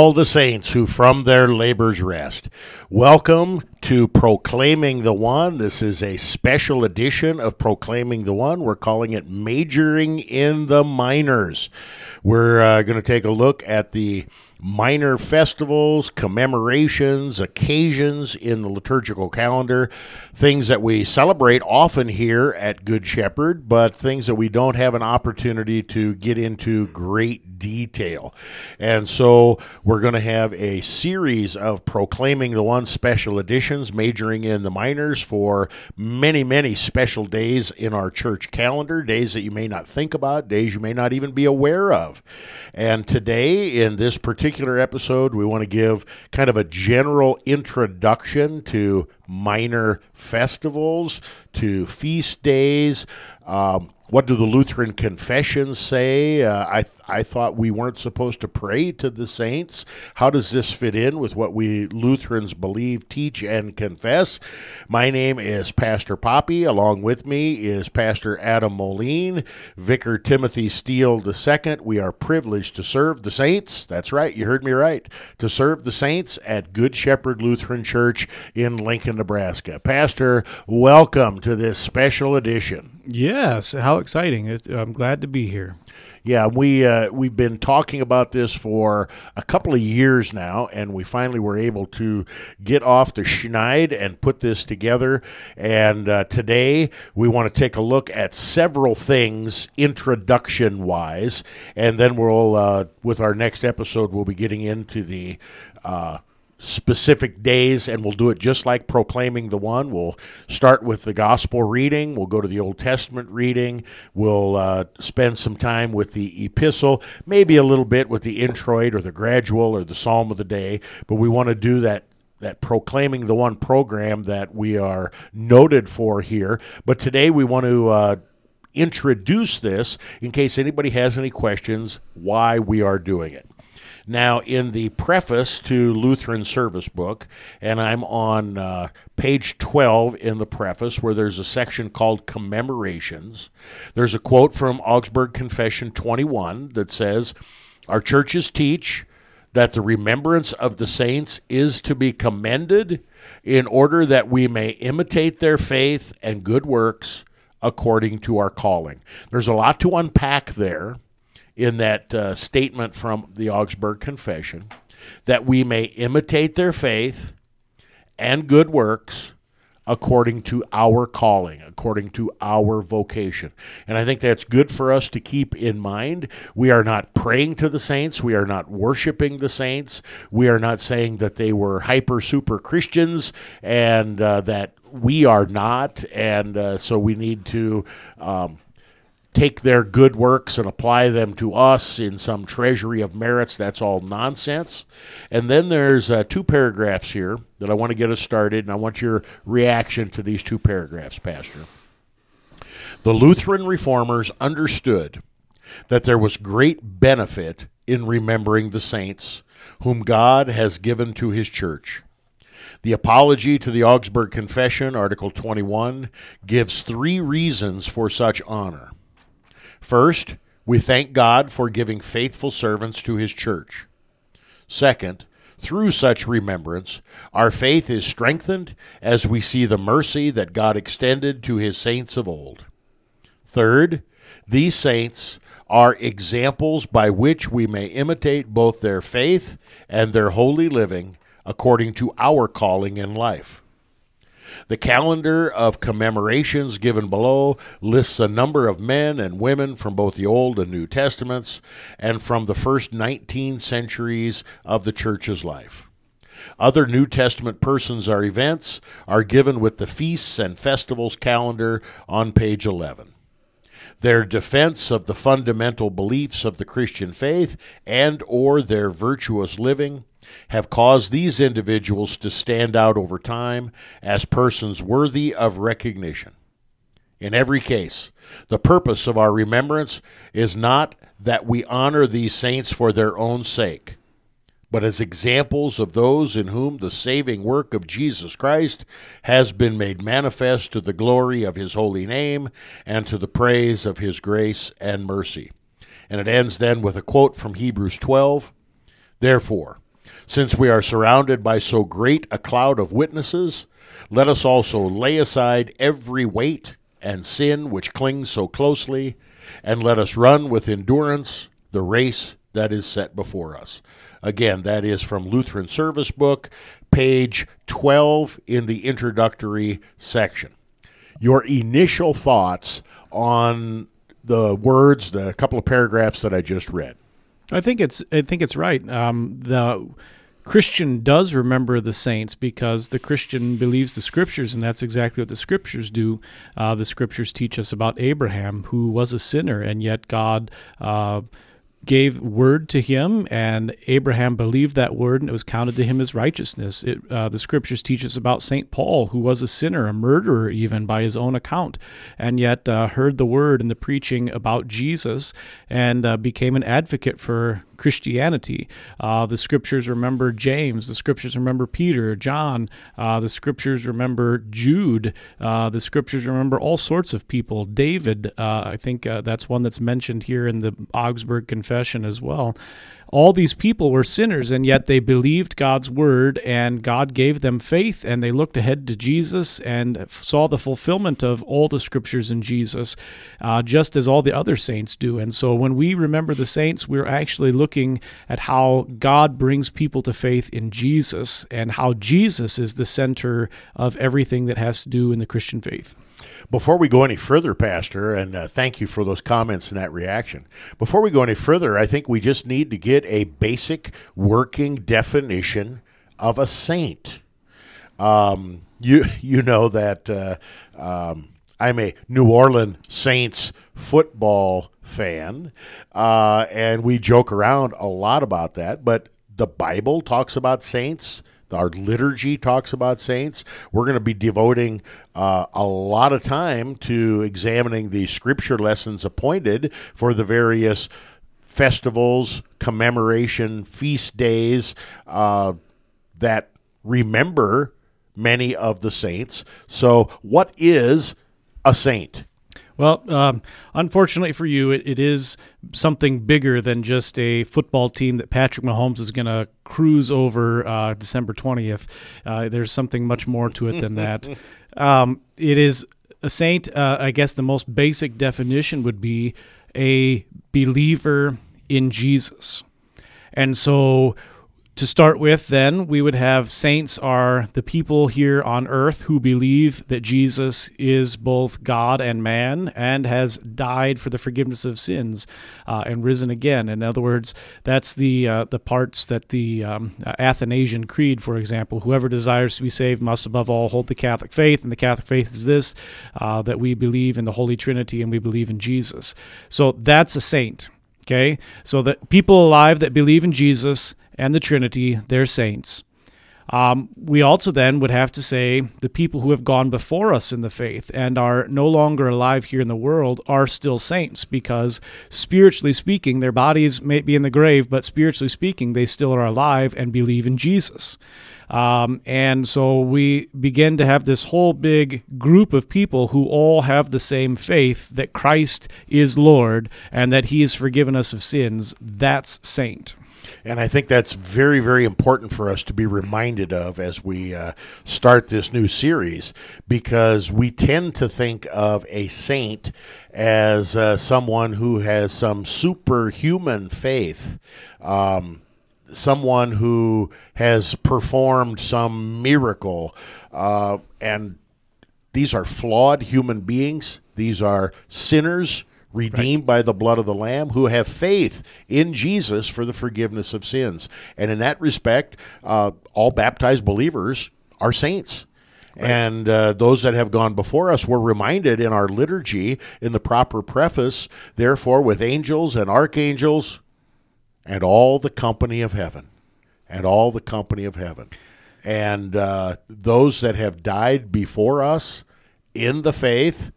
all the saints who from their labors rest. Welcome to Proclaiming the One. This is a special edition of Proclaiming the One. We're calling it Majoring in the Minors. We're uh, going to take a look at the minor festivals, commemorations, occasions in the liturgical calendar, things that we celebrate often here at Good Shepherd, but things that we don't have an opportunity to get into great detail. And so we're going to have a series of proclaiming the one special editions, majoring in the minors for many, many special days in our church calendar, days that you may not think about, days you may not even be aware of. And today, in this particular episode, we want to give kind of a general introduction to minor festivals, to feast days. Um, what do the Lutheran confessions say? Uh, I I thought we weren't supposed to pray to the saints. How does this fit in with what we Lutherans believe, teach, and confess? My name is Pastor Poppy. Along with me is Pastor Adam Moline, Vicar Timothy Steele II. We are privileged to serve the saints. That's right, you heard me right. To serve the saints at Good Shepherd Lutheran Church in Lincoln, Nebraska. Pastor, welcome to this special edition. Yes, how exciting! I'm glad to be here. Yeah, we uh, we've been talking about this for a couple of years now, and we finally were able to get off the schneid and put this together. And uh, today we want to take a look at several things introduction wise, and then we'll uh, with our next episode we'll be getting into the uh, specific days, and we'll do it just like proclaiming the one. We'll start with the gospel reading, we'll go to the Old Testament reading, we'll uh, spend some time with the epistle, maybe a little bit with the introit or the gradual or the psalm of the day, but we want to do that that proclaiming the one program that we are noted for here. But today we want to uh, introduce this in case anybody has any questions why we are doing it. Now, in the preface to Lutheran Service Book, and I'm on uh, page 12 in the preface where there's a section called Commemorations, there's a quote from Augsburg Confession 21 that says, Our churches teach that the remembrance of the saints is to be commended in order that we may imitate their faith and good works according to our calling. There's a lot to unpack there in that uh, statement from the Augsburg Confession that we may imitate their faith and good works according to our calling, according to our vocation. And I think that's good for us to keep in mind. We are not praying to the saints, we are not worshiping the saints, we are not saying that they were hyper super Christians and uh, that we are not. And uh, so we need to. Um, take their good works and apply them to us in some treasury of merits. That's all nonsense. And then there's uh, two paragraphs here that I want to get us started, and I want your reaction to these two paragraphs, Pastor. The Lutheran reformers understood that there was great benefit in remembering the saints whom God has given to his church. The Apology to the Augsburg Confession, Article 21, gives three reasons for such honor. First, we thank God for giving faithful servants to his church. Second, through such remembrance, our faith is strengthened as we see the mercy that God extended to his saints of old. Third, these saints are examples by which we may imitate both their faith and their holy living according to our calling in life. The calendar of commemorations given below lists a number of men and women from both the Old and New Testaments and from the first 19 centuries of the church's life. Other New Testament persons or events are given with the feasts and festivals calendar on page 11. Their defense of the fundamental beliefs of the Christian faith and or their virtuous living have caused these individuals to stand out over time as persons worthy of recognition. In every case, the purpose of our remembrance is not that we honor these saints for their own sake, but as examples of those in whom the saving work of Jesus Christ has been made manifest to the glory of his holy name and to the praise of his grace and mercy. And it ends then with a quote from Hebrews 12 Therefore, since we are surrounded by so great a cloud of witnesses, let us also lay aside every weight and sin which clings so closely, and let us run with endurance the race that is set before us. Again, that is from Lutheran Service Book, page 12 in the introductory section. Your initial thoughts on the words, the couple of paragraphs that I just read. I think it's I think it's right. Um, the Christian does remember the saints because the Christian believes the scriptures, and that's exactly what the scriptures do. Uh, the scriptures teach us about Abraham, who was a sinner, and yet God. Uh, gave word to him, and Abraham believed that word, and it was counted to him as righteousness. It, uh, the scriptures teach us about St. Paul, who was a sinner, a murderer even by his own account, and yet uh, heard the word and the preaching about Jesus and uh, became an advocate for Christianity. Uh, the scriptures remember James. The scriptures remember Peter, John. Uh, the scriptures remember Jude. Uh, the scriptures remember all sorts of people. David, uh, I think uh, that's one that's mentioned here in the Augsburg Confession as well all these people were sinners, and yet they believed God's word, and God gave them faith, and they looked ahead to Jesus and saw the fulfillment of all the scriptures in Jesus, uh, just as all the other saints do. And so when we remember the saints, we're actually looking at how God brings people to faith in Jesus and how Jesus is the center of everything that has to do in the Christian faith. Before we go any further, Pastor, and uh, thank you for those comments and that reaction. Before we go any further, I think we just need to get a basic working definition of a saint. Um, you you know that uh, um, I'm a New Orleans Saints football fan, uh, and we joke around a lot about that. But the Bible talks about saints. Our liturgy talks about saints. We're going to be devoting uh, a lot of time to examining the scripture lessons appointed for the various festivals, commemoration, feast days uh, that remember many of the saints. So, what is a saint? Well, um, unfortunately for you, it, it is something bigger than just a football team that Patrick Mahomes is going to cruise over uh, December 20th. Uh, there's something much more to it than that. um, it is a saint, uh, I guess the most basic definition would be a believer in Jesus. And so to start with, then, we would have saints are the people here on earth who believe that Jesus is both God and man and has died for the forgiveness of sins uh, and risen again. In other words, that's the uh, the parts that the um, Athanasian Creed, for example, whoever desires to be saved must above all hold the Catholic faith, and the Catholic faith is this uh, that we believe in the Holy Trinity and we believe in Jesus. So that's a saint. Okay, so the people alive that believe in Jesus and the Trinity, they're saints. Um, we also then would have to say the people who have gone before us in the faith and are no longer alive here in the world are still saints because spiritually speaking, their bodies may be in the grave, but spiritually speaking, they still are alive and believe in Jesus. Um, and so we begin to have this whole big group of people who all have the same faith that Christ is Lord and that He has forgiven us of sins. That's saint. And I think that's very, very important for us to be reminded of as we uh, start this new series because we tend to think of a saint as uh, someone who has some superhuman faith. Um, someone who has performed some miracle. Uh, and these are flawed human beings, these are sinners redeemed right. by the blood of the Lamb, who have faith in Jesus for the forgiveness of sins. And in that respect, uh, all baptized believers are saints. Right. And uh, those that have gone before us were reminded in our liturgy, in the proper preface, therefore, with angels and archangels and all the company of heaven. And all the company of heaven. And uh, those that have died before us in the faith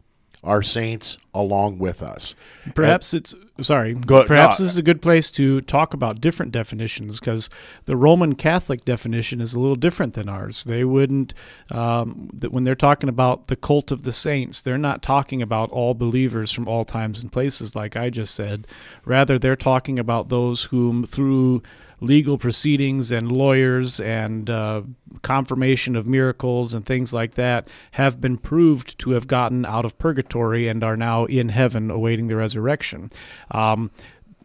are saints along with us. Perhaps it's sorry. Go- perhaps no. this is a good place to talk about different definitions because the Roman Catholic definition is a little different than ours. They wouldn't um, that when they're talking about the cult of the saints, they're not talking about all believers from all times and places, like I just said. Rather, they're talking about those whom through legal proceedings and lawyers and uh, confirmation of miracles and things like that have been proved to have gotten out of purgatory and are now in heaven awaiting the resurrection. Um,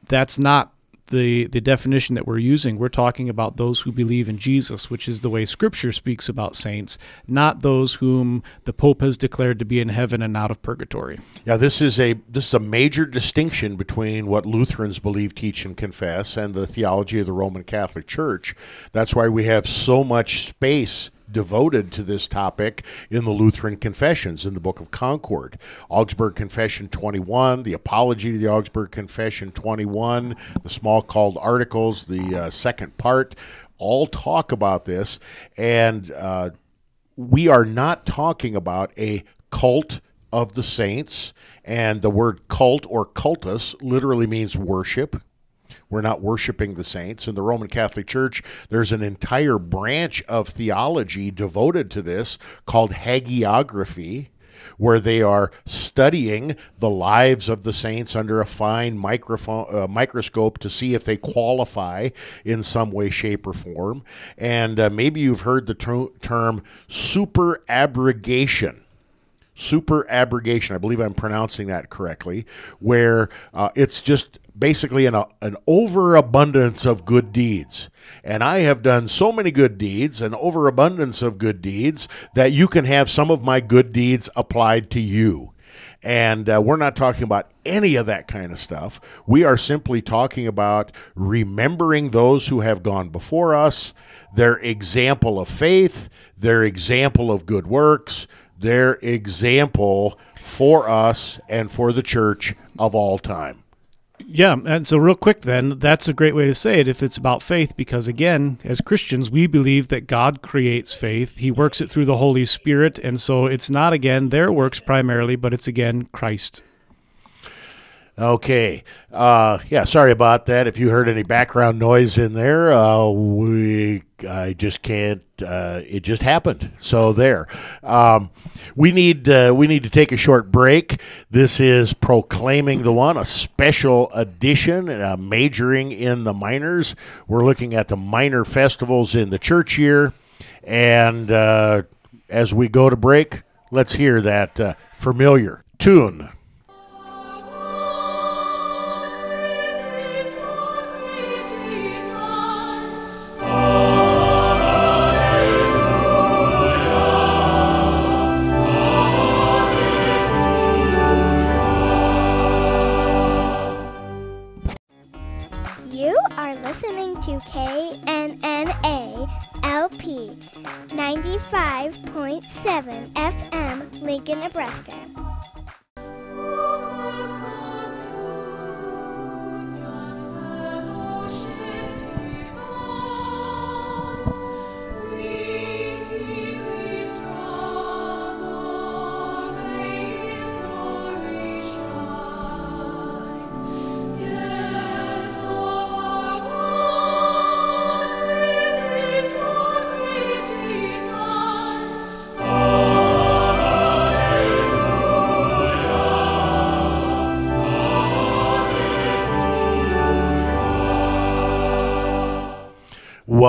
that's not the the definition that we're using. We're talking about those who believe in Jesus, which is the way Scripture speaks about saints, not those whom the Pope has declared to be in heaven and out of purgatory. Yeah, this is a this is a major distinction between what Lutherans believe, teach, and confess, and the theology of the Roman Catholic Church. That's why we have so much space devoted to this topic in the Lutheran Confessions in the Book of Concord. Augsburg Confession 21, the Apology to the Augsburg Confession 21, the Smalcald articles, the uh, second part, all talk about this. And uh, we are not talking about a cult of the saints. And the word cult or cultus literally means worship. We're not worshiping the saints. In the Roman Catholic Church, there's an entire branch of theology devoted to this called hagiography, where they are studying the lives of the saints under a fine uh, microscope to see if they qualify in some way, shape, or form. And uh, maybe you've heard the ter- term superabrogation Superabrogation. I believe I'm pronouncing that correctly, where uh, it's just basically an, an overabundance of good deeds. And I have done so many good deeds, an overabundance of good deeds, that you can have some of my good deeds applied to you. And uh, we're not talking about any of that kind of stuff. We are simply talking about remembering those who have gone before us, their example of faith, their example of good works, their example for us and for the church of all time. Yeah, and so real quick then, that's a great way to say it if it's about faith because again, as Christians, we believe that God creates faith. He works it through the Holy Spirit, and so it's not again their works primarily, but it's again Christ. Okay. Uh, yeah, sorry about that. If you heard any background noise in there, uh, we I just can't. Uh, it just happened. So there. Um, we need uh, we need to take a short break. This is proclaiming the one, a special edition, uh, majoring in the minors. We're looking at the minor festivals in the church year, and uh, as we go to break, let's hear that familiar tune. Listening to KNNA LP 95.7 FM, Lincoln, Nebraska.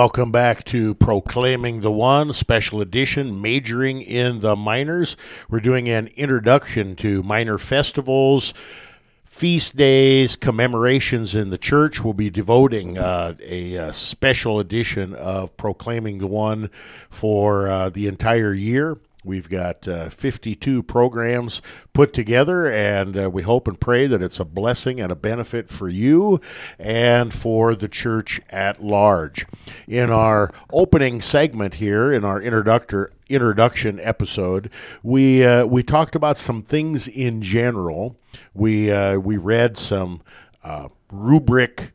Welcome back to Proclaiming the One, special edition, majoring in the minors. We're doing an introduction to minor festivals, feast days, commemorations in the church. We'll be devoting uh, a, uh special edition of Proclaiming the One for uh, the entire year. We've got uh, 52 programs put together, and uh, we hope and pray that it's a blessing and a benefit for you and for the church at large. In our opening segment here, in our introductor, introduction episode, we uh, we talked about some things in general. We uh, we read some uh, rubric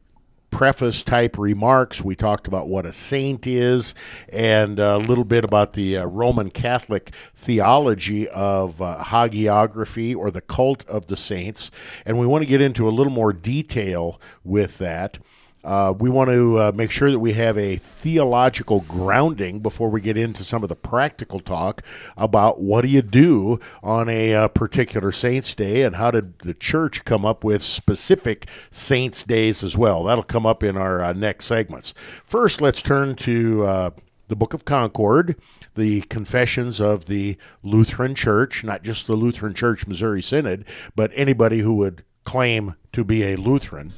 preface type remarks. We talked about what a saint is and a little bit about the uh, Roman Catholic theology of uh, hagiography or the cult of the saints. And we want to get into a little more detail with that. Uh, we want to uh, make sure that we have a theological grounding before we get into some of the practical talk about what do you do on a uh, particular saints day and how did the church come up with specific saints days as well. That'll come up in our uh, next segments. First, let's turn to uh, the Book of Concord the confessions of the Lutheran Church, not just the Lutheran Church Missouri Synod, but anybody who would claim to be a Lutheran.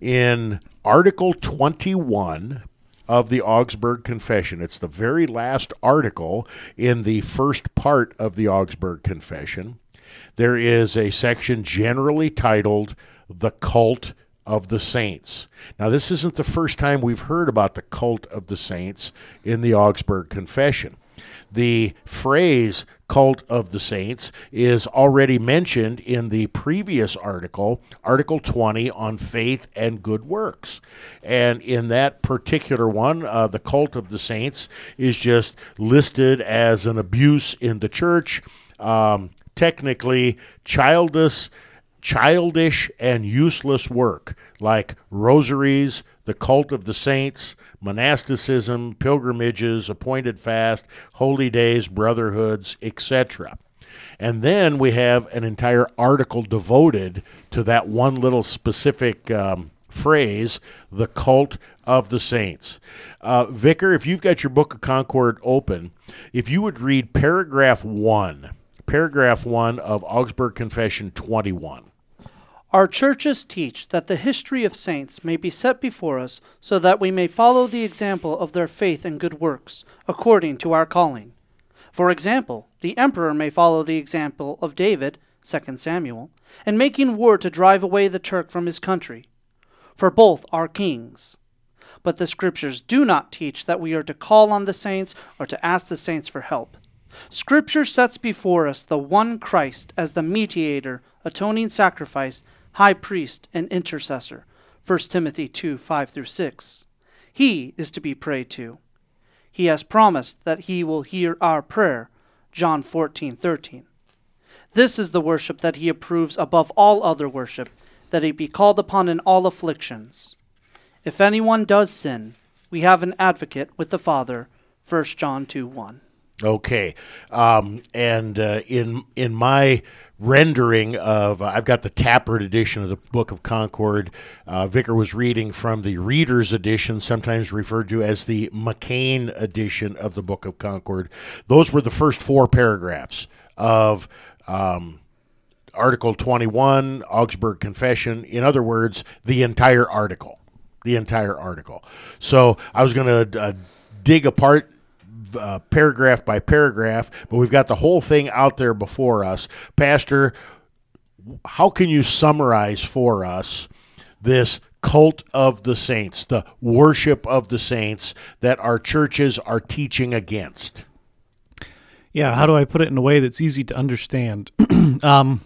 In Article 21 of the Augsburg Confession, it's the very last article in the first part of the Augsburg Confession. There is a section generally titled The Cult of the Saints. Now, this isn't the first time we've heard about the cult of the saints in the Augsburg Confession the phrase cult of the saints is already mentioned in the previous article, Article 20 on faith and good works. And in that particular one, uh, the cult of the saints is just listed as an abuse in the church, um, technically childish, childish and useless work like rosaries, the cult of the saints, monasticism, pilgrimages, appointed fast, holy days, brotherhoods, etc. And then we have an entire article devoted to that one little specific um, phrase, the cult of the saints. Uh, Vicar, if you've got your Book of Concord open, if you would read paragraph one, paragraph one of Augsburg Confession 21. Our churches teach that the history of saints may be set before us so that we may follow the example of their faith and good works, according to our calling. For example, the emperor may follow the example of David, 2 Samuel, in making war to drive away the Turk from his country. For both are kings. But the scriptures do not teach that we are to call on the saints or to ask the saints for help. Scripture sets before us the one Christ as the mediator, atoning sacrifice high priest, and intercessor. 1 Timothy 2 5 through 6. He is to be prayed to. He has promised that he will hear our prayer. John 14 13. This is the worship that he approves above all other worship, that he be called upon in all afflictions. If anyone does sin, we have an advocate with the Father. 1 John 2 1. Okay. Um, and uh, in in my rendering of uh, I've got the Tappert edition of the Book of Concord. Uh, Vicar was reading from the Reader's edition, sometimes referred to as the McCain edition of the Book of Concord. Those were the first four paragraphs of. Um, Article 21, Augsburg Confession. In other words, the entire article. The entire article. So I was going to uh, dig apart uh, paragraph by paragraph, but we've got the whole thing out there before us. Pastor, how can you summarize for us this cult of the saints, the worship of the saints that our churches are teaching against? Yeah, how do I put it in a way that's easy to understand? um,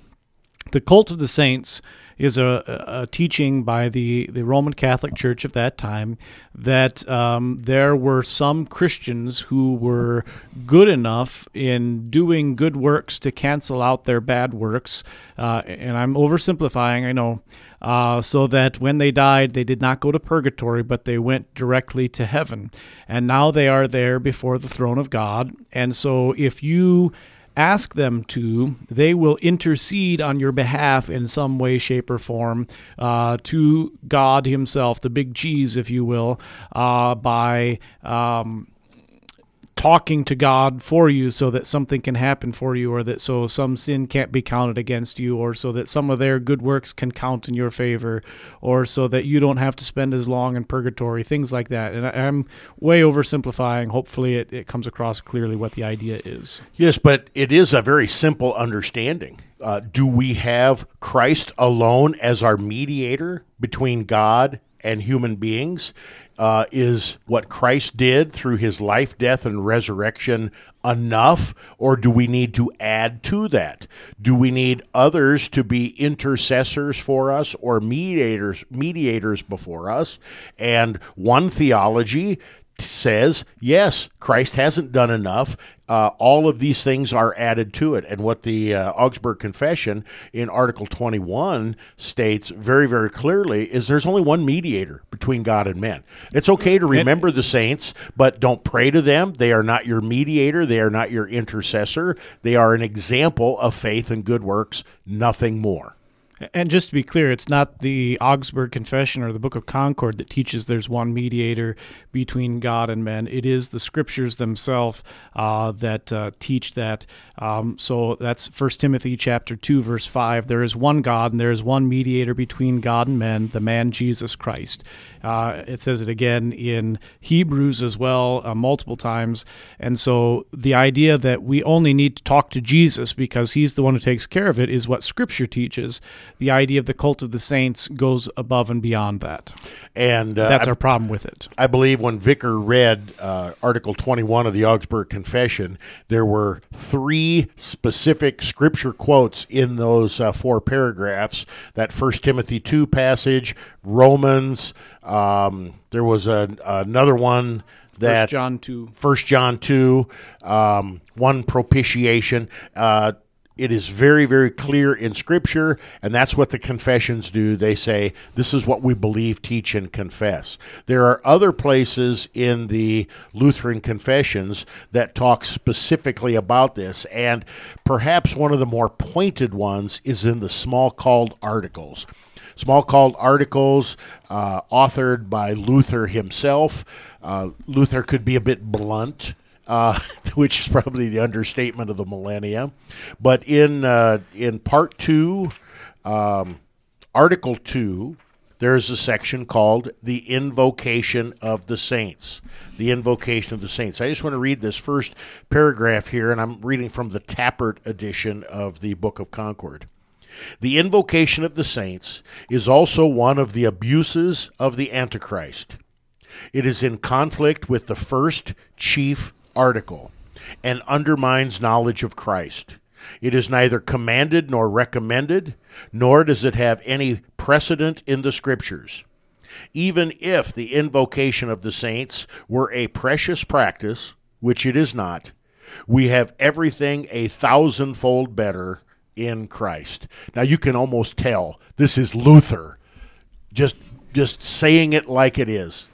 the cult of the saints is a, a, teaching by the, the Roman Catholic Church of that time that um, there were some Christians who were good enough in doing good works to cancel out their bad works. Uh, and I'm oversimplifying, I know. Uh, so that when they died, they did not go to purgatory, but they went directly to heaven. And now they are there before the throne of God. And so if you ask them to, they will intercede on your behalf in some way, shape, or form uh, to God Himself, the big cheese, if you will, uh, by um, talking to God for you so that something can happen for you, or that so some sin can't be counted against you, or so that some of their good works can count in your favor, or so that you don't have to spend as long in purgatory, things like that. And I, am way oversimplifying. Hopefully, it, it comes across clearly what the idea is. Yes, but it is a very simple understanding. Uh, do we have Christ alone as our mediator between God and human beings? Uh, is what Christ did through his life, death, and resurrection enough, or do we need to add to that? Do we need others to be intercessors for us or mediators mediators before us? And one theology says, yes, Christ hasn't done enough. Uh, all of these things are added to it. And what the uh, Augsburg Confession in Article 21 states very, very clearly is there's only one mediator between God and men. It's okay to remember the saints, but don't pray to them. They are not your mediator, they are not your intercessor. They are an example of faith and good works, nothing more. And just to be clear, it's not the Augsburg Confession or the Book of Concord that teaches there's one mediator between God and men. It is the Scriptures themselves uh, that uh, teach that. Um, so that's 1 Timothy chapter two, verse five. There is one God, and there is one mediator between God and men, the man Jesus Christ. Uh, it says it again in Hebrews as well, uh, multiple times. And so the idea that we only need to talk to Jesus because he's the one who takes care of it is what Scripture teaches. The idea of the cult of the saints goes above and beyond that. And uh, That's I- our problem with it. I believe when Vicar read uh, Article 21 of the Augsburg Confession, there were three specific scripture quotes in those uh, four paragraphs. That First Timothy 2 passage, Romans. Um, there was a, another one that First John 2. First John two, um, one propitiation. Uh, it is very, very clear in Scripture, and that's what the confessions do. They say this is what we believe, teach, and confess. There are other places in the Lutheran confessions that talk specifically about this, and perhaps one of the more pointed ones is in the Smalcald articles Smalcald articles uh, authored by Luther himself. Uh, Luther could be a bit blunt. Uh, which is probably the understatement of the millennia, but in uh, in part two, um, article two, there's a section called the invocation of the saints. The invocation of the saints. I just want to read this first paragraph here, and I'm reading from the Tappert edition of the Book of Concord. The invocation of the saints is also one of the abuses of the Antichrist. It is in conflict with the first chief article and undermines knowledge of Christ. It is neither commanded nor recommended, nor does it have any precedent in the Scriptures. Even if the invocation of the saints were a precious practice, which it is not, we have everything a thousandfold better in Christ. Now you can almost tell this is Luther just just saying it like it is.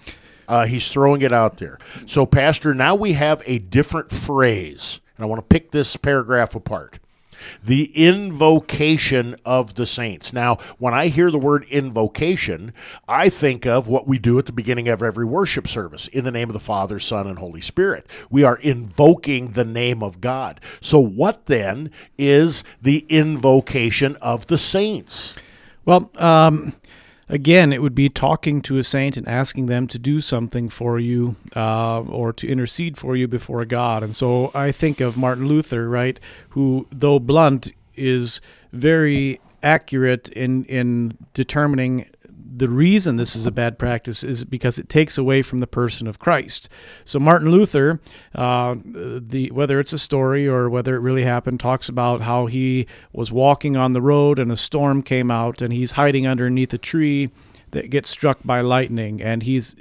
Uh, he's throwing it out there. So, Pastor, now we have a different phrase, and I want to pick this paragraph apart. The invocation of the saints. Now, when I hear the word invocation, I think of what we do at the beginning of every worship service in the name of the Father, Son, and Holy Spirit. We are invoking the name of God. So, what then is the invocation of the saints? Well, um, again, it would be talking to a saint and asking them to do something for you uh, or to intercede for you before God. And so I think of Martin Luther, right, who, though blunt, is very accurate in, in determining the reason this is a bad practice is because it takes away from the person of Christ. So Martin Luther, uh, the whether it's a story or whether it really happened, talks about how he was walking on the road and a storm came out and he's hiding underneath a tree that gets struck by lightning. And he's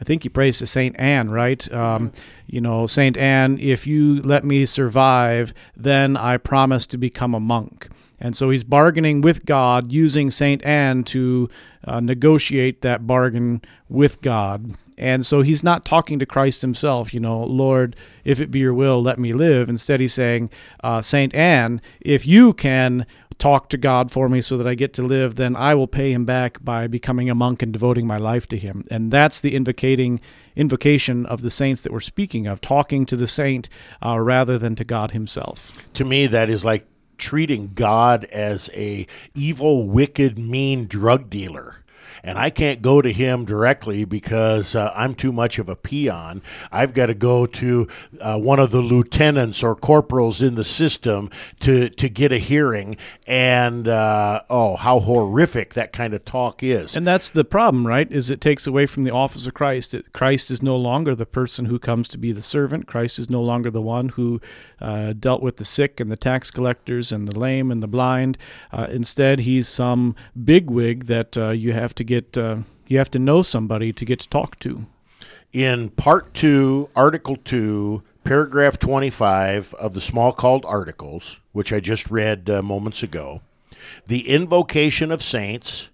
i think he prays to saint anne right? Um, you know saint anne if you let me survive then i promise to become a monk and so he's bargaining with God, using St. Anne to uh, negotiate that bargain with God. And so he's not talking to Christ himself, you know, Lord, if it be your will, let me live. Instead, he's saying, uh, St. Anne, if you can talk to God for me so that I get to live, then I will pay him back by becoming a monk and devoting my life to him. And that's the invocating invocation of the saints that we're speaking of, talking to the saint uh, rather than to God himself. To me, that is like treating God as a evil, wicked, mean drug dealer. And I can't go to him directly because uh, I'm too much of a peon. I've got to go to uh, one of the lieutenants or corporals in the system to to get a hearing. And uh, oh, how horrific that kind of talk is. And that's the problem, right? Is it takes away from the office of Christ. Christ is no longer the person who comes to be the servant. Christ is no longer the one who uh, dealt with the sick and the tax collectors and the lame and the blind. Uh, instead, he's some bigwig that uh, you have to get. Uh, you have to know somebody to get to talk to. In part two, article two, paragraph 25 of the Smalcald Articles, which I just read uh, moments ago, the invocation of saints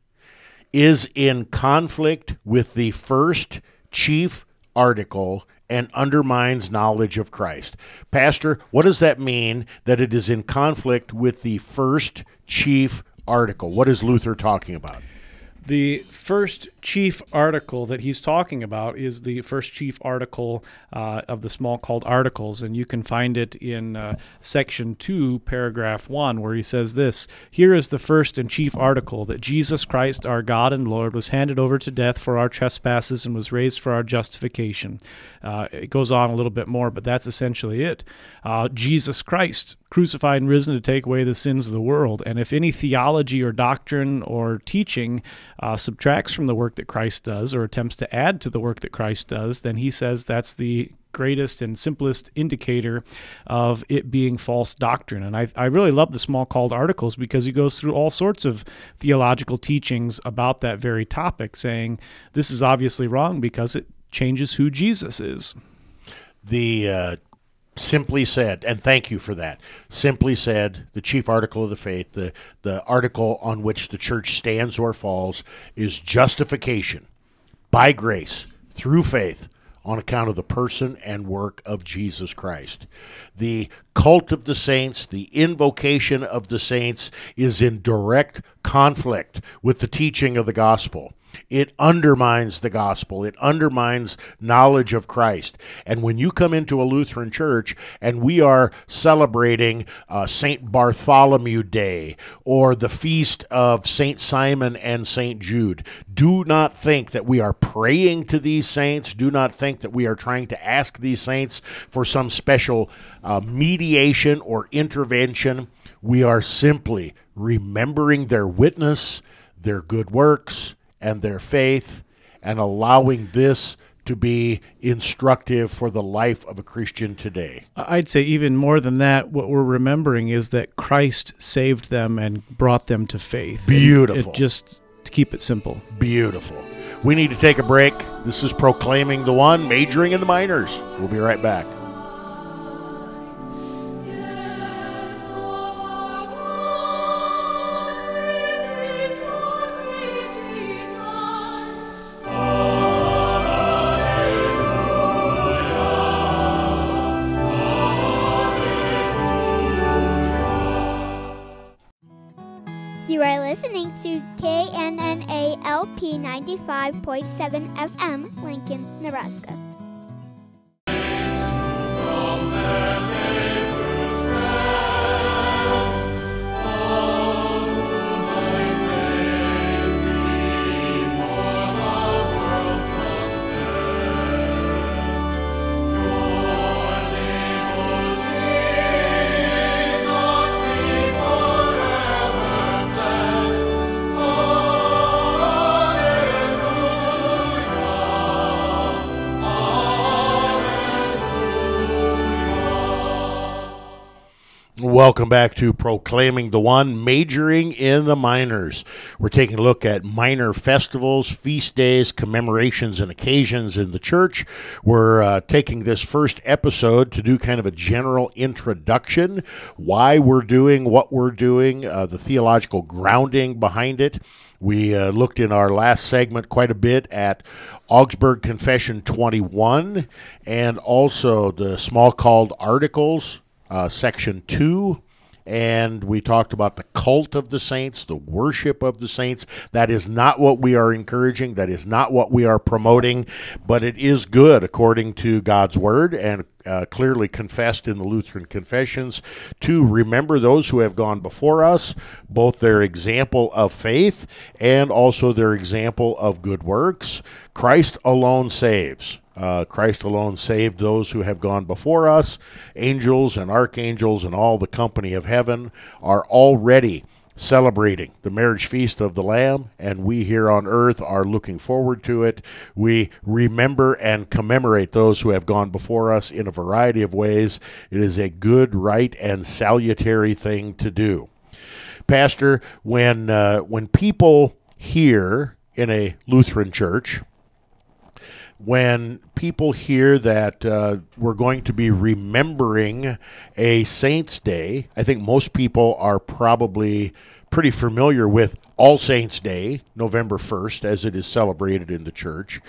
is in conflict with the first chief article and undermines knowledge of Christ. Pastor, what does that mean that it is in conflict with the first chief article? What is Luther talking about? The first chief article that he's talking about is the first chief article uh, of the Smalcald Articles, and you can find it in uh, section 2, paragraph 1, where he says this Here is the first and chief article that Jesus Christ, our God and Lord, was handed over to death for our trespasses and was raised for our justification. Uh, it goes on a little bit more, but that's essentially it. Uh, Jesus Christ, crucified and risen to take away the sins of the world. And if any theology or doctrine or teaching uh, subtracts from the work that Christ does or attempts to add to the work that Christ does, then he says that's the greatest and simplest indicator of it being false doctrine. And I, I really love the Smalcald articles because he goes through all sorts of theological teachings about that very topic, saying this is obviously wrong because it changes who Jesus is. The uh, simply said, and thank you for that. Simply said, the chief article of the faith, the, the article on which the church stands or falls, is justification by grace through faith on account of the person and work of Jesus Christ. The cult of the saints, the invocation of the saints, is in direct conflict with the teaching of the gospel. It undermines the gospel. It undermines knowledge of Christ. And when you come into a Lutheran church and we are celebrating uh, St. Bartholomew Day or the feast of St. Simon and St. Jude, do not think that we are praying to these saints. Do not think that we are trying to ask these saints for some special uh, mediation or intervention. We are simply remembering their witness, their good works, and their faith and allowing this to be instructive for the life of a Christian today. I'd say even more than that, what we're remembering is that Christ saved them and brought them to faith. Beautiful. It just to keep it simple. Beautiful. We need to take a break. This is Proclaiming the One, majoring in the minors. We'll be right back. To KNNA LP 95.7 FM, Lincoln, Nebraska. Welcome back to Proclaiming the One, majoring in the minors. We're taking a look at minor festivals, feast days, commemorations, and occasions in the church. We're uh, taking this first episode to do kind of a general introduction, why we're doing what we're doing, uh, the theological grounding behind it. We uh, looked in our last segment quite a bit at Augsburg Confession 21 and also the Smalcald Articles uh, section 2 and we talked about the cult of the saints, the worship of the saints. That is not what we are encouraging. That is not what we are promoting, but it is good according to God's word and uh, clearly confessed in the Lutheran confessions to remember those who have gone before us, both their example of faith and also their example of good works. Christ alone saves. Uh, Christ alone saved those who have gone before us. Angels and archangels and all the company of heaven are already celebrating the marriage feast of the Lamb, and we here on earth are looking forward to it. We remember and commemorate those who have gone before us in a variety of ways. It is a good, right, and salutary thing to do. Pastor, when uh, when people hear in a Lutheran church when people hear that uh, we're going to be remembering a Saints' Day, I think most people are probably pretty familiar with All Saints' Day, November 1st, as it is celebrated in the church.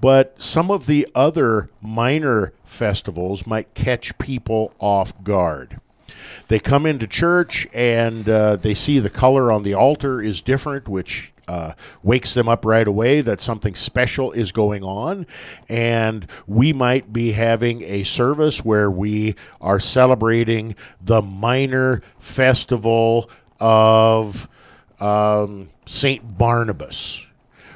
But some of the other minor festivals might catch people off guard. They come into church and uh, they see the color on the altar is different, which uh, wakes them up right away that something special is going on. And we might be having a service where we are celebrating the minor festival of um, St. Barnabas.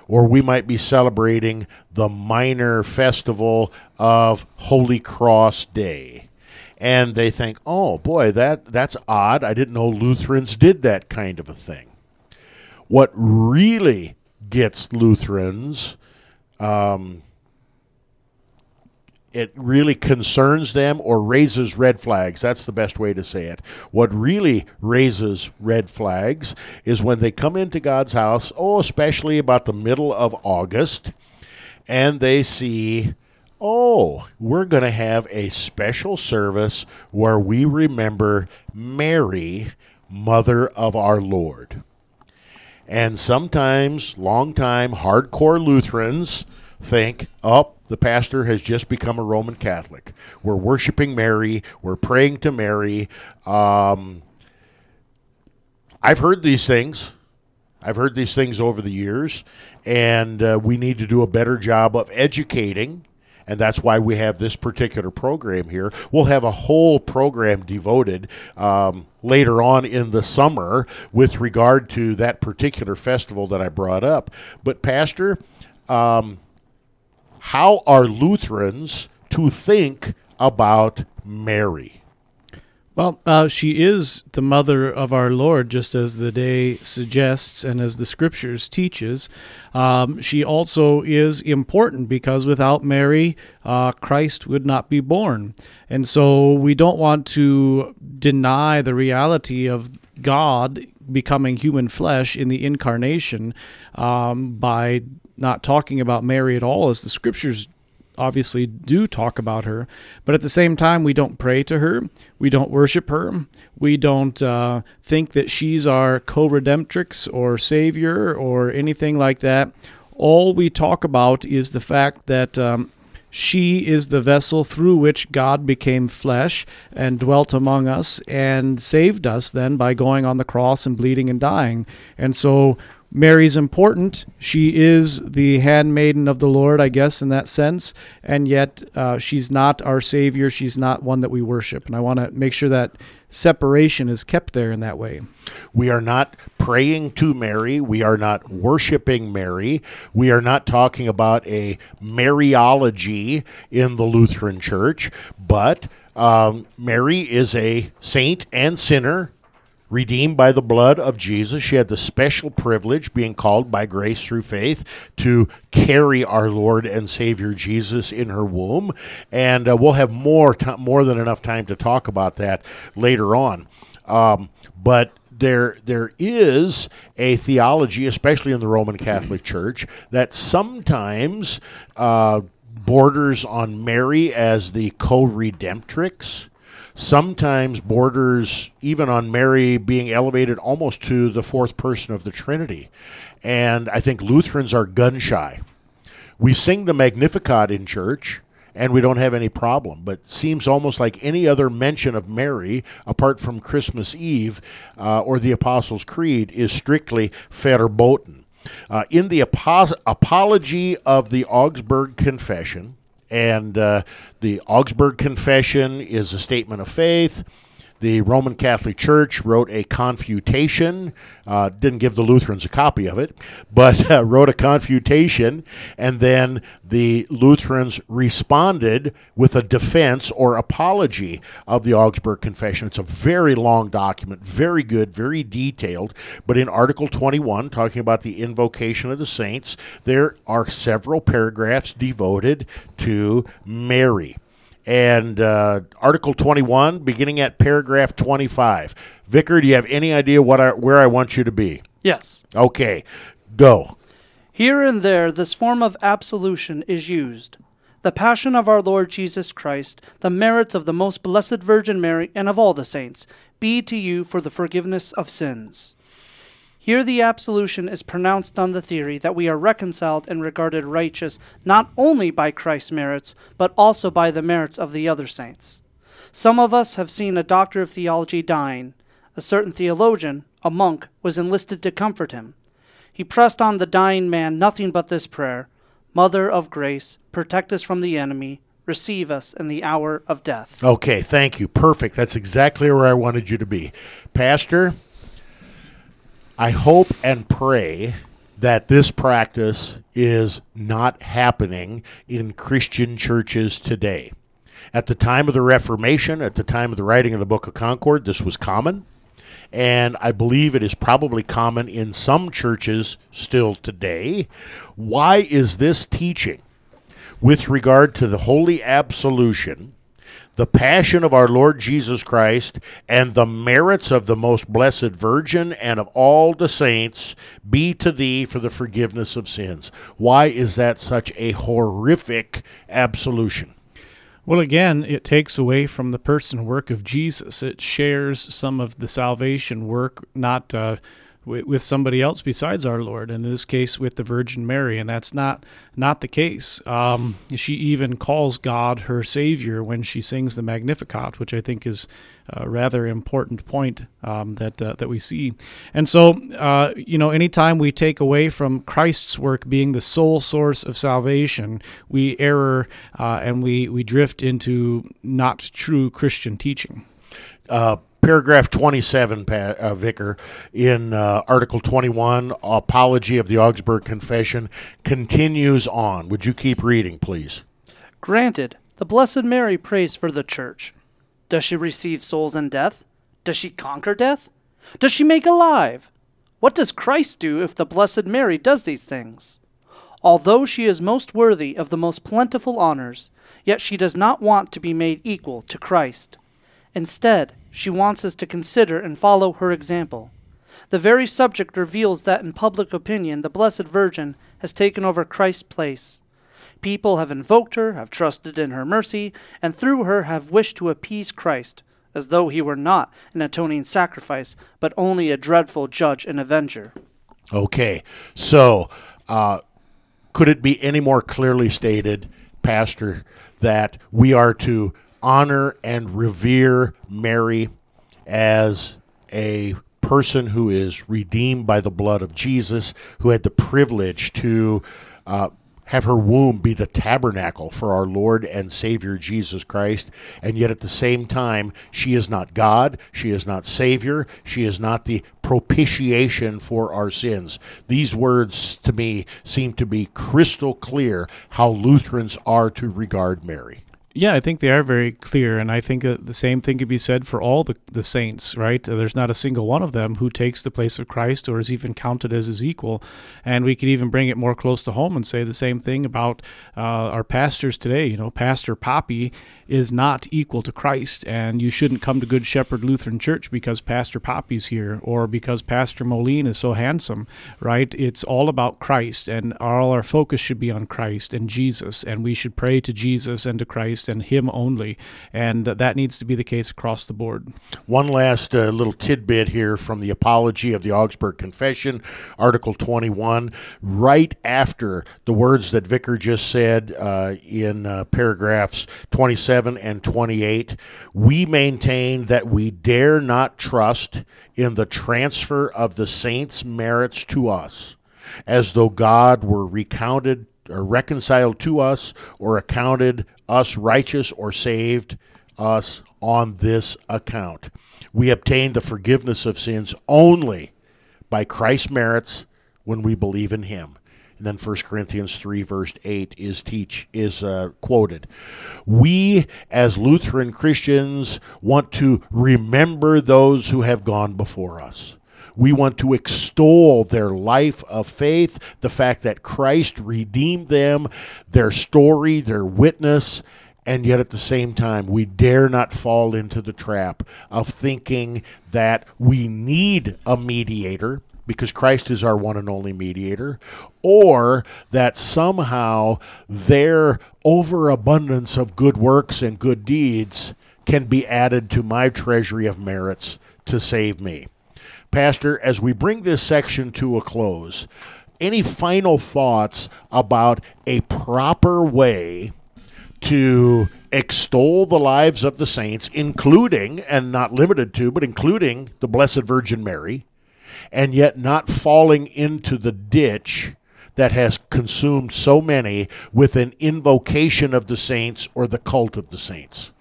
Or we might be celebrating the minor festival of Holy Cross Day. And they think, oh boy, that, that's odd. I didn't know Lutherans did that kind of a thing. What really gets Lutherans, um, it really concerns them or raises red flags. That's the best way to say it. What really raises red flags is when they come into God's house, oh, especially about the middle of August, and they see oh, we're going to have a special service where we remember Mary, Mother of our Lord. And sometimes, long-time hardcore Lutherans think, oh, the pastor has just become a Roman Catholic. We're worshiping Mary. We're praying to Mary. Um, I've heard these things. I've heard these things over the years, and uh, we need to do a better job of educating and that's why we have this particular program here. We'll have a whole program devoted um, later on in the summer with regard to that particular festival that I brought up. But, Pastor, um, how are Lutherans to think about Mary? Well, uh, she is the mother of our Lord, just as the day suggests and as the scriptures teaches. Um, she also is important because without Mary, uh, Christ would not be born. And so we don't want to deny the reality of God becoming human flesh in the incarnation um, by not talking about Mary at all, as the scriptures obviously do talk about her, but at the same time, we don't pray to her. We don't worship her. We don't uh, think that she's our co redemptrix or savior or anything like that. All we talk about is the fact that. Um, she is the vessel through which God became flesh and dwelt among us and saved us then by going on the cross and bleeding and dying. And so Mary's important. She is the handmaiden of the Lord, I guess, in that sense, and yet uh, she's not our Savior. She's not one that we worship. And I want to make sure that separation is kept there in that way. We are not praying to Mary. We are not worshiping Mary. We are not talking about a Mariology in the Lutheran Church, but um, Mary is a saint and sinner redeemed by the blood of Jesus. She had the special privilege, being called by grace through faith, to carry our Lord and Savior Jesus in her womb. And uh, we'll have more t- more than enough time to talk about that later on. Um, but there there is a theology, especially in the Roman Catholic Church, that sometimes uh, borders on Mary as the co-redemptrix sometimes borders even on Mary being elevated almost to the fourth person of the Trinity. And I think Lutherans are gun shy. We sing the Magnificat in church, and we don't have any problem. But seems almost like any other mention of Mary, apart from Christmas Eve uh, or the Apostles' Creed, is strictly verboten. Uh, in the apo- apology of the Augsburg Confession, and uh, the Augsburg Confession is a statement of faith. The Roman Catholic Church wrote a confutation, uh, didn't give the Lutherans a copy of it, but uh, wrote a confutation, and then the Lutherans responded with a defense or apology of the Augsburg Confession. It's a very long document, very good, very detailed, but in Article 21, talking about the invocation of the saints, there are several paragraphs devoted to Mary and uh, Article 21, beginning at paragraph 25. Vicar, do you have any idea what I, where I want you to be? Yes. Okay, go. Here and there, this form of absolution is used. The passion of our Lord Jesus Christ, the merits of the most blessed Virgin Mary, and of all the saints, be to you for the forgiveness of sins. Here the absolution is pronounced on the theory that we are reconciled and regarded righteous not only by Christ's merits, but also by the merits of the other saints. Some of us have seen a doctor of theology dying. A certain theologian, a monk, was enlisted to comfort him. He pressed on the dying man nothing but this prayer Mother of grace, protect us from the enemy, receive us in the hour of death. Okay, thank you. Perfect. That's exactly where I wanted you to be. Pastor, I hope and pray that this practice is not happening in Christian churches today. At the time of the Reformation, at the time of the writing of the Book of Concord, this was common. And I believe it is probably common in some churches still today. Why is this teaching with regard to the holy absolution the passion of our Lord Jesus Christ, and the merits of the most blessed Virgin and of all the saints be to thee for the forgiveness of sins. Why is that such a horrific absolution? Well, again, it takes away from the person work of Jesus. It shares some of the salvation work, not. Uh, with somebody else besides our Lord, and in this case with the Virgin Mary, and that's not not the case. Um, she even calls God her Savior when she sings the Magnificat, which I think is a rather important point um, that uh, that we see. And so, uh, you know, anytime we take away from Christ's work being the sole source of salvation, we error uh, and we we drift into not true Christian teaching. Uh, paragraph 27, uh, Vicar, in uh, Article 21, Apology of the Augsburg Confession, continues on. Would you keep reading, please? Granted, the Blessed Mary prays for the Church. Does she receive souls in death? Does she conquer death? Does she make alive? What does Christ do if the Blessed Mary does these things? Although she is most worthy of the most plentiful honors, yet she does not want to be made equal to Christ. Instead, she wants us to consider and follow her example. The very subject reveals that in public opinion the Blessed Virgin has taken over Christ's place. People have invoked her, have trusted in her mercy, and through her have wished to appease Christ, as though he were not an atoning sacrifice, but only a dreadful judge and avenger. Okay, so uh, could it be any more clearly stated, Pastor, that we are to honor and revere Mary as a person who is redeemed by the blood of Jesus, who had the privilege to uh, have her womb be the tabernacle for our Lord and Savior Jesus Christ. And yet at the same time, she is not God, she is not Savior, she is not the propitiation for our sins. These words to me seem to be crystal clear how Lutherans are to regard Mary. Yeah, I think they are very clear, and I think the same thing could be said for all the, the saints, right? There's not a single one of them who takes the place of Christ or is even counted as his equal. And we could even bring it more close to home and say the same thing about uh, our pastors today. You know, Pastor Poppy is not equal to Christ, and you shouldn't come to Good Shepherd Lutheran Church because Pastor Poppy's here or because Pastor Moline is so handsome, right? It's all about Christ, and all our focus should be on Christ and Jesus, and we should pray to Jesus and to Christ And Him only, and that needs to be the case across the board. One last uh, little tidbit here from the Apology of the Augsburg Confession, Article 21, right after the words that Vicar just said uh, in uh, paragraphs 27 and 28. We maintain that we dare not trust in the transfer of the saints' merits to us, as though God were recounted or reconciled to us or accounted us righteous or saved us on this account. We obtain the forgiveness of sins only by Christ's merits when we believe in him. And then 1 Corinthians 3 verse 8 is teach is uh, quoted. We as Lutheran Christians want to remember those who have gone before us. We want to extol their life of faith, the fact that Christ redeemed them, their story, their witness, and yet at the same time, we dare not fall into the trap of thinking that we need a mediator because Christ is our one and only mediator, or that somehow their overabundance of good works and good deeds can be added to my treasury of merits to save me. Pastor, as we bring this section to a close, any final thoughts about a proper way to extol the lives of the saints, including, and not limited to, but including the Blessed Virgin Mary, and yet not falling into the ditch that has consumed so many with an invocation of the saints or the cult of the saints?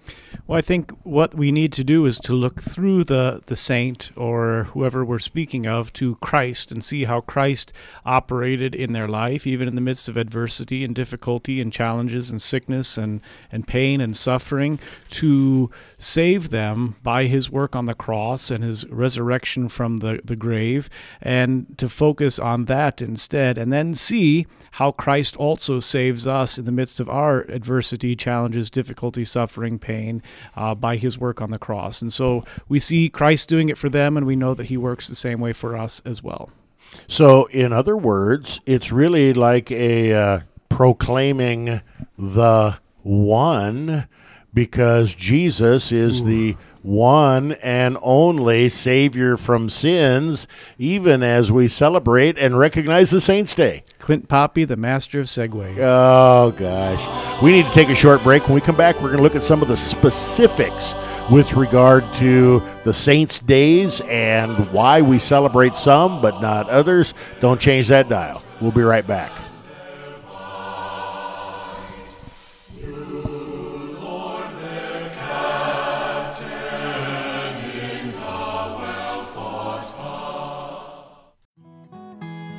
Well, I think what we need to do is to look through the, the saint or whoever we're speaking of to Christ and see how Christ operated in their life, even in the midst of adversity and difficulty and challenges and sickness and, and pain and suffering, to save them by his work on the cross and his resurrection from the, the grave, and to focus on that instead, and then see how Christ also saves us in the midst of our adversity, challenges, difficulty, suffering, pain uh, by his work on the cross. And so we see Christ doing it for them, and we know that he works the same way for us as well. So, in other words, it's really like a uh, proclaiming the one because Jesus is Ooh. the one and only Savior from sins, even as we celebrate and recognize the Saints' Day. Clint Poppy, the master of segue. Oh, gosh. We need to take a short break. When we come back, we're going to look at some of the specifics with regard to the Saints' days and why we celebrate some but not others. Don't change that dial. We'll be right back.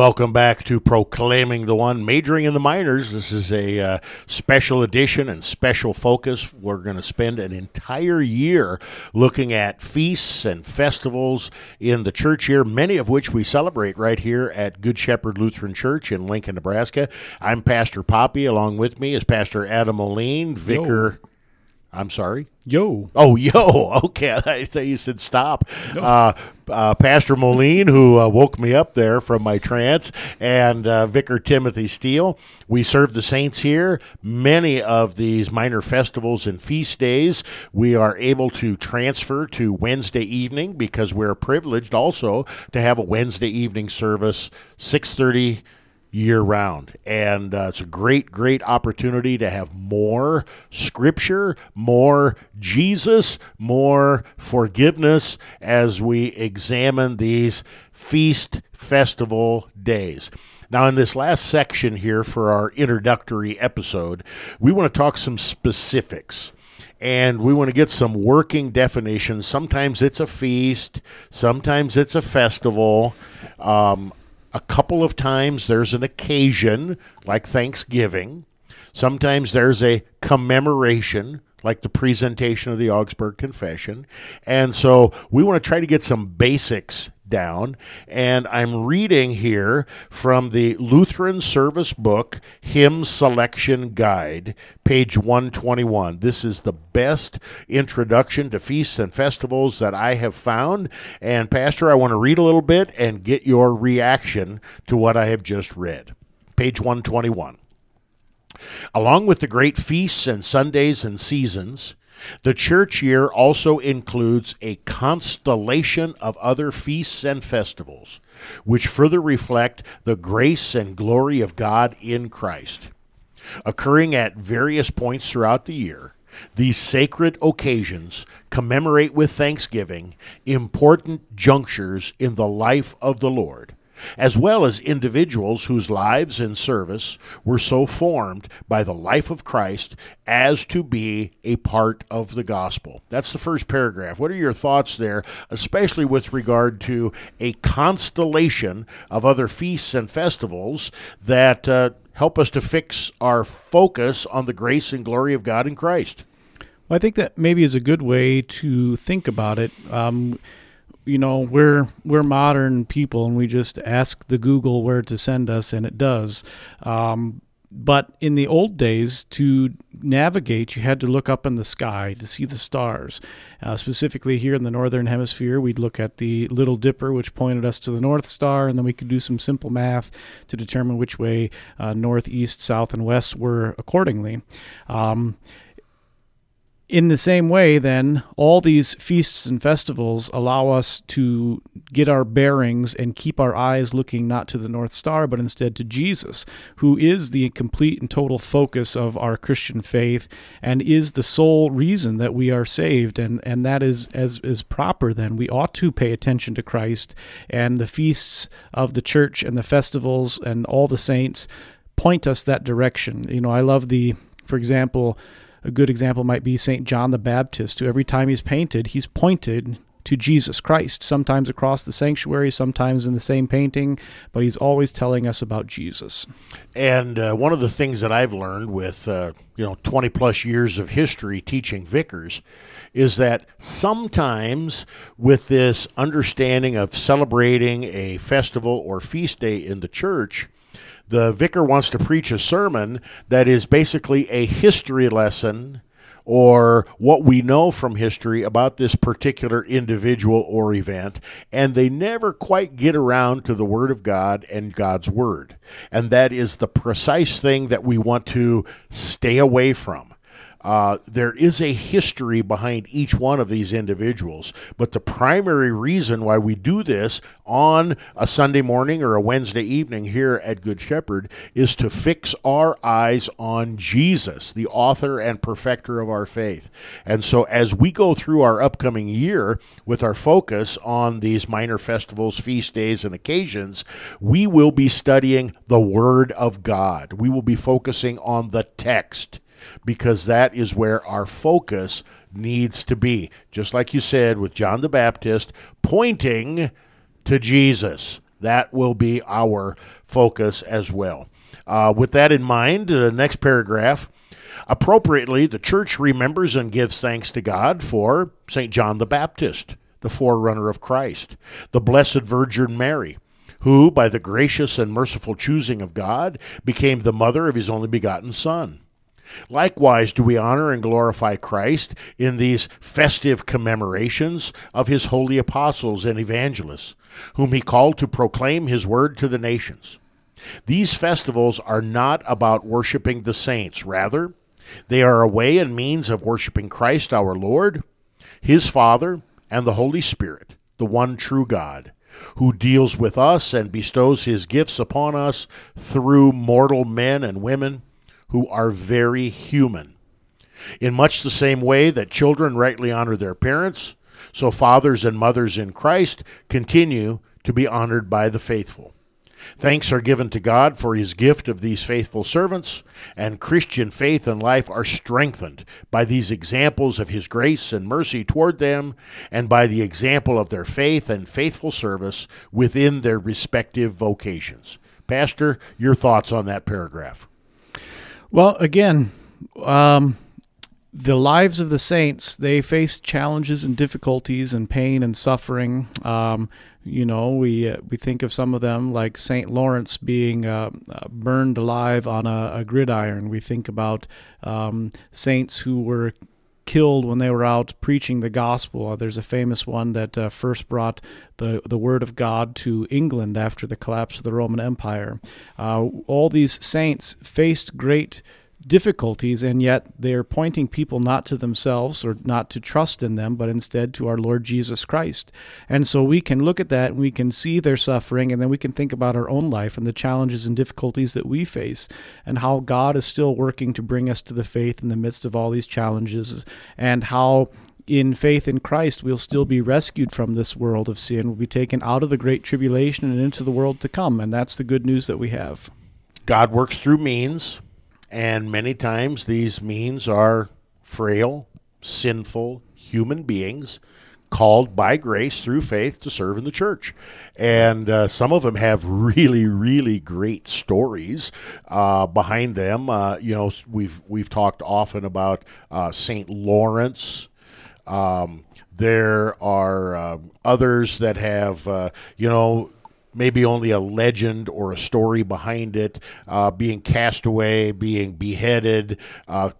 Welcome back to Proclaiming the One, majoring in the minors. This is a uh, special edition and special focus. We're going to spend an entire year looking at feasts and festivals in the church year, many of which we celebrate right here at Good Shepherd Lutheran Church in Lincoln, Nebraska. I'm Pastor Poppy. Along with me is Pastor Adam Moline, vicar. Yo. I'm sorry. Yo. Oh, yo. Okay. I thought you said stop. No. Uh, uh, Pastor Moline, who uh, woke me up there from my trance, and uh, Vicar Timothy Steele. We serve the saints here. Many of these minor festivals and feast days we are able to transfer to Wednesday evening because we're privileged also to have a Wednesday evening service, 630 year round. And uh, it's a great, great opportunity to have more scripture, more Jesus, more forgiveness as we examine these feast festival days. Now, in this last section here for our introductory episode, we want to talk some specifics. and we want to get some working definitions. Sometimes it's a feast, sometimes it's a festival. Um, a couple of times there's an occasion, like Thanksgiving. Sometimes there's a commemoration, like the presentation of the Augsburg Confession. And so we want to try to get some basics down. And I'm reading here from the Lutheran Service Book Hymn Selection Guide, page 121. This is the best introduction to feasts and festivals that I have found. And, Pastor, I want to read a little bit and get your reaction to what I have just read. Page 121. Along with the great feasts and Sundays and seasons, the church year also includes a constellation of other feasts and festivals, which further reflect the grace and glory of God in Christ. Occurring at various points throughout the year, these sacred occasions commemorate with thanksgiving important junctures in the life of the Lord as well as individuals whose lives and service were so formed by the life of Christ as to be a part of the gospel. That's the first paragraph. What are your thoughts there, especially with regard to a constellation of other feasts and festivals that uh, help us to fix our focus on the grace and glory of God in Christ? Well, I think that maybe is a good way to think about it. Um, you know we're we're modern people and we just ask the google where to send us and it does. Um, but in the old days to navigate you had to look up in the sky to see the stars. Uh, specifically here in the northern hemisphere we'd look at the little dipper which pointed us to the north star and then we could do some simple math to determine which way uh, north east south and west were accordingly. Um, in the same way, then, all these feasts and festivals allow us to get our bearings and keep our eyes looking not to the North Star, but instead to Jesus, who is the complete and total focus of our Christian faith and is the sole reason that we are saved. And, and that is, as is proper, then, we ought to pay attention to Christ and the feasts of the church and the festivals and all the saints point us that direction. You know, I love the, for example, a good example might be St. John the Baptist, who every time he's painted, he's pointed to Jesus Christ, sometimes across the sanctuary, sometimes in the same painting, but he's always telling us about Jesus. And uh, one of the things that I've learned with, uh, you know, 20 plus years of history teaching vicars is that sometimes with this understanding of celebrating a festival or feast day in the church, the vicar wants to preach a sermon that is basically a history lesson or what we know from history about this particular individual or event, and they never quite get around to the Word of God and God's Word. And that is the precise thing that we want to stay away from. Uh, there is a history behind each one of these individuals, but the primary reason why we do this on a Sunday morning or a Wednesday evening here at Good Shepherd is to fix our eyes on Jesus, the author and perfecter of our faith. And so, as we go through our upcoming year with our focus on these minor festivals, feast days, and occasions, we will be studying the Word of God. We will be focusing on the text because that is where our focus needs to be. Just like you said with John the Baptist, pointing to Jesus. That will be our focus as well. Uh, with that in mind, the next paragraph. Appropriately, the church remembers and gives thanks to God for St. John the Baptist, the forerunner of Christ, the Blessed Virgin Mary, who, by the gracious and merciful choosing of God, became the mother of his only begotten Son. Likewise, do we honor and glorify Christ in these festive commemorations of his holy apostles and evangelists, whom he called to proclaim his word to the nations. These festivals are not about worshiping the saints, rather, they are a way and means of worshiping Christ our Lord, his Father, and the Holy Spirit, the one true God, who deals with us and bestows his gifts upon us through mortal men and women who are very human. In much the same way that children rightly honor their parents, so fathers and mothers in Christ continue to be honored by the faithful. Thanks are given to God for his gift of these faithful servants, and Christian faith and life are strengthened by these examples of his grace and mercy toward them, and by the example of their faith and faithful service within their respective vocations. Pastor, your thoughts on that paragraph? Well, again, um, the lives of the saints, they faced challenges and difficulties and pain and suffering. Um, you know, we uh, we think of some of them like Saint Lawrence being uh, uh, burned alive on a, a, gridiron. We think about um, saints who were killed when they were out preaching the gospel. There's a famous one that uh, first brought the the word of God to England after the collapse of the Roman Empire. Uh, all these saints faced great difficulties, and yet they're pointing people not to themselves or not to trust in them, but instead to our Lord Jesus Christ. And so we can look at that and we can see their suffering, and then we can think about our own life and the challenges and difficulties that we face, and how God is still working to bring us to the faith in the midst of all these challenges, and how in faith in Christ, we'll still be rescued from this world of sin. We'll be taken out of the great tribulation and into the world to come. And that's the good news that we have. God works through means. And many times these means are frail, sinful human beings called by grace through faith to serve in the church. And uh, some of them have really, really great stories uh, behind them. Uh, you know, we've we've talked often about uh, Saint Lawrence. Um, there are uh, others that have, uh, you know, maybe only a legend or a story behind it, uh, being cast away, being beheaded, uh,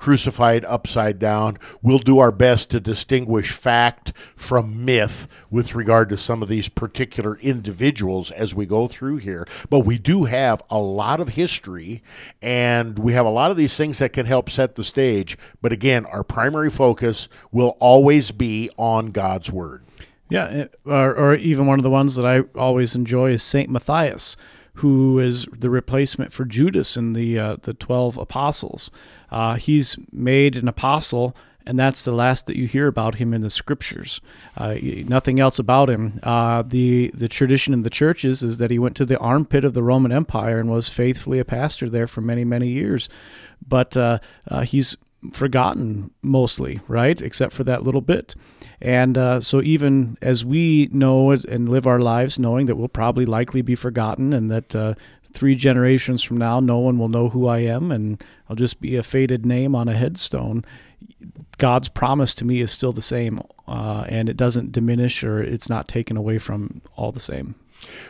crucified upside down. We'll do our best to distinguish fact from myth with regard to some of these particular individuals as we go through here. But we do have a lot of history and we have a lot of these things that can help set the stage. But again, our primary focus will always be on God's Word. Yeah, eh, or, or even one of the ones that I always enjoy is Saint Matthias, who is the replacement for Judas in the uh, the twelve apostles. Uh, he's made an apostle, and that's the last that you hear about him in the scriptures. Uh, nothing else about him. Uh, the the tradition in the churches is that he went to the armpit of the Roman Empire and was faithfully a pastor there for many many years, but uh, uh, he's forgotten mostly, right? Except for that little bit. And uh, so, even as we know and live our lives knowing that we'll probably likely be forgotten and that uh, three generations from now, no one will know who I am and I'll just be a faded name on a headstone, God's promise to me is still the same uh, and it doesn't diminish or it's not taken away from all the same.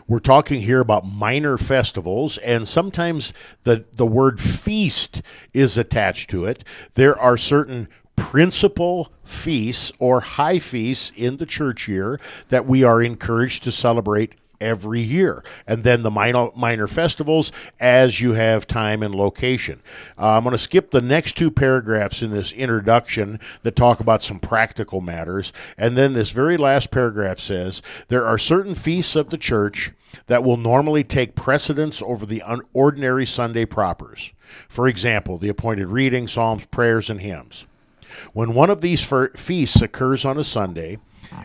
We're talking here about minor festivals, and sometimes the, the word feast is attached to it. There are certain principal feasts or high feasts in the church year that we are encouraged to celebrate every year. And then the minor, minor festivals as you have time and location. Uh, I'm going to skip the next two paragraphs in this introduction that talk about some practical matters. And then this very last paragraph says there are certain feasts of the church that will normally take precedence over the ordinary Sunday propers. For example, the appointed reading, psalms, prayers, and hymns. When one of these feasts occurs on a Sunday,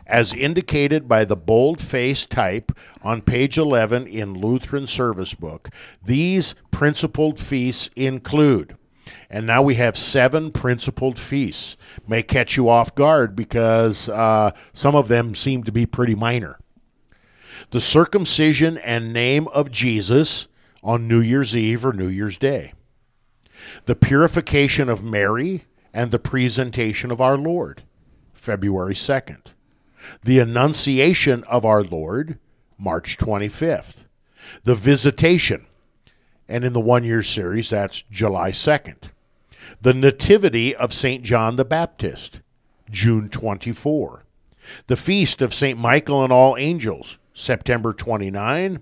as indicated by the bold face type on page 11 in Lutheran Service Book, these principal feasts include. And now we have seven principal feasts. May catch you off guard because uh, some of them seem to be pretty minor. The circumcision and name of Jesus on New Year's Eve or New Year's Day. The purification of Mary and the presentation of our Lord, February 2nd. The Annunciation of our Lord, March 25th. The Visitation, and in the one year series, that's July 2nd. The Nativity of St. John the Baptist, June 24. The Feast of St. Michael and All Angels, September 29.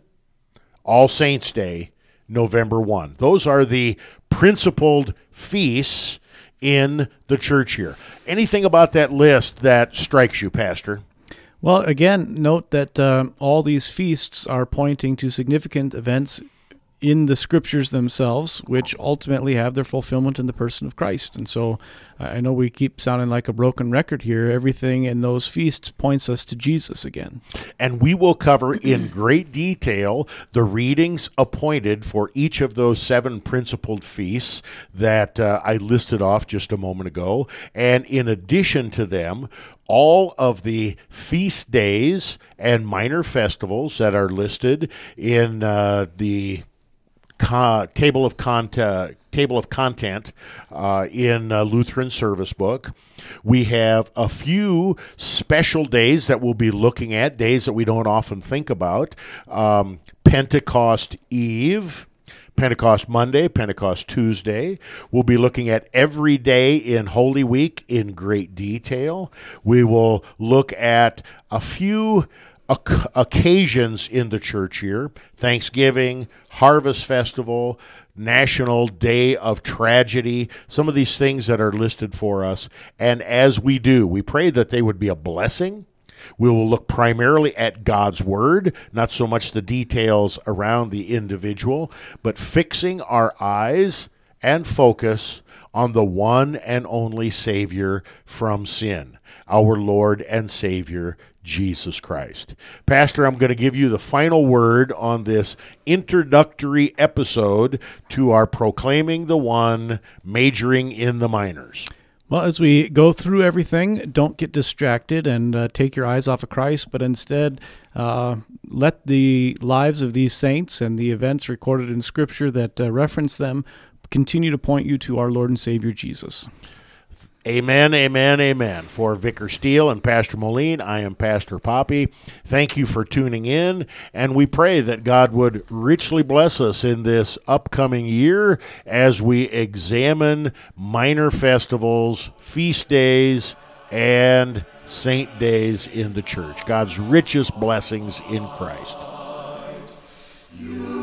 All Saints' Day, November 1. Those are the principal feasts in the church here. Anything about that list that strikes you, Pastor? Well, again, note that uh, all these feasts are pointing to significant events in the scriptures themselves, which ultimately have their fulfillment in the person of Christ. And so I know we keep sounding like a broken record here. Everything in those feasts points us to Jesus again. And we will cover in great detail the readings appointed for each of those seven principal feasts that uh, I listed off just a moment ago. And in addition to them, all of the feast days and minor festivals that are listed in uh, the co- table of content table of content uh, in uh, Lutheran Service Book. We have a few special days that we'll be looking at, days that we don't often think about. Um, Pentecost Eve. Pentecost Monday, Pentecost Tuesday. We'll be looking at every day in Holy Week in great detail. We will look at a few occasions in the church year Thanksgiving, Harvest Festival, National Day of Tragedy, some of these things that are listed for us. And as we do, we pray that they would be a blessing. We will look primarily at God's Word, not so much the details around the individual, but fixing our eyes and focus on the one and only Savior from sin, our Lord and Savior, Jesus Christ. Pastor, I'm going to give you the final word on this introductory episode to our Proclaiming the One, Majoring in the Minors. Well, as we go through everything, don't get distracted and uh, take your eyes off of Christ, but instead uh, let the lives of these saints and the events recorded in Scripture that uh, reference them continue to point you to our Lord and Savior Jesus. Amen, amen, amen. For Vicar Steele and Pastor Moline, I am Pastor Poppy. Thank you for tuning in, and we pray that God would richly bless us in this upcoming year as we examine minor festivals, feast days, and saint days in the church. God's richest blessings in Christ. You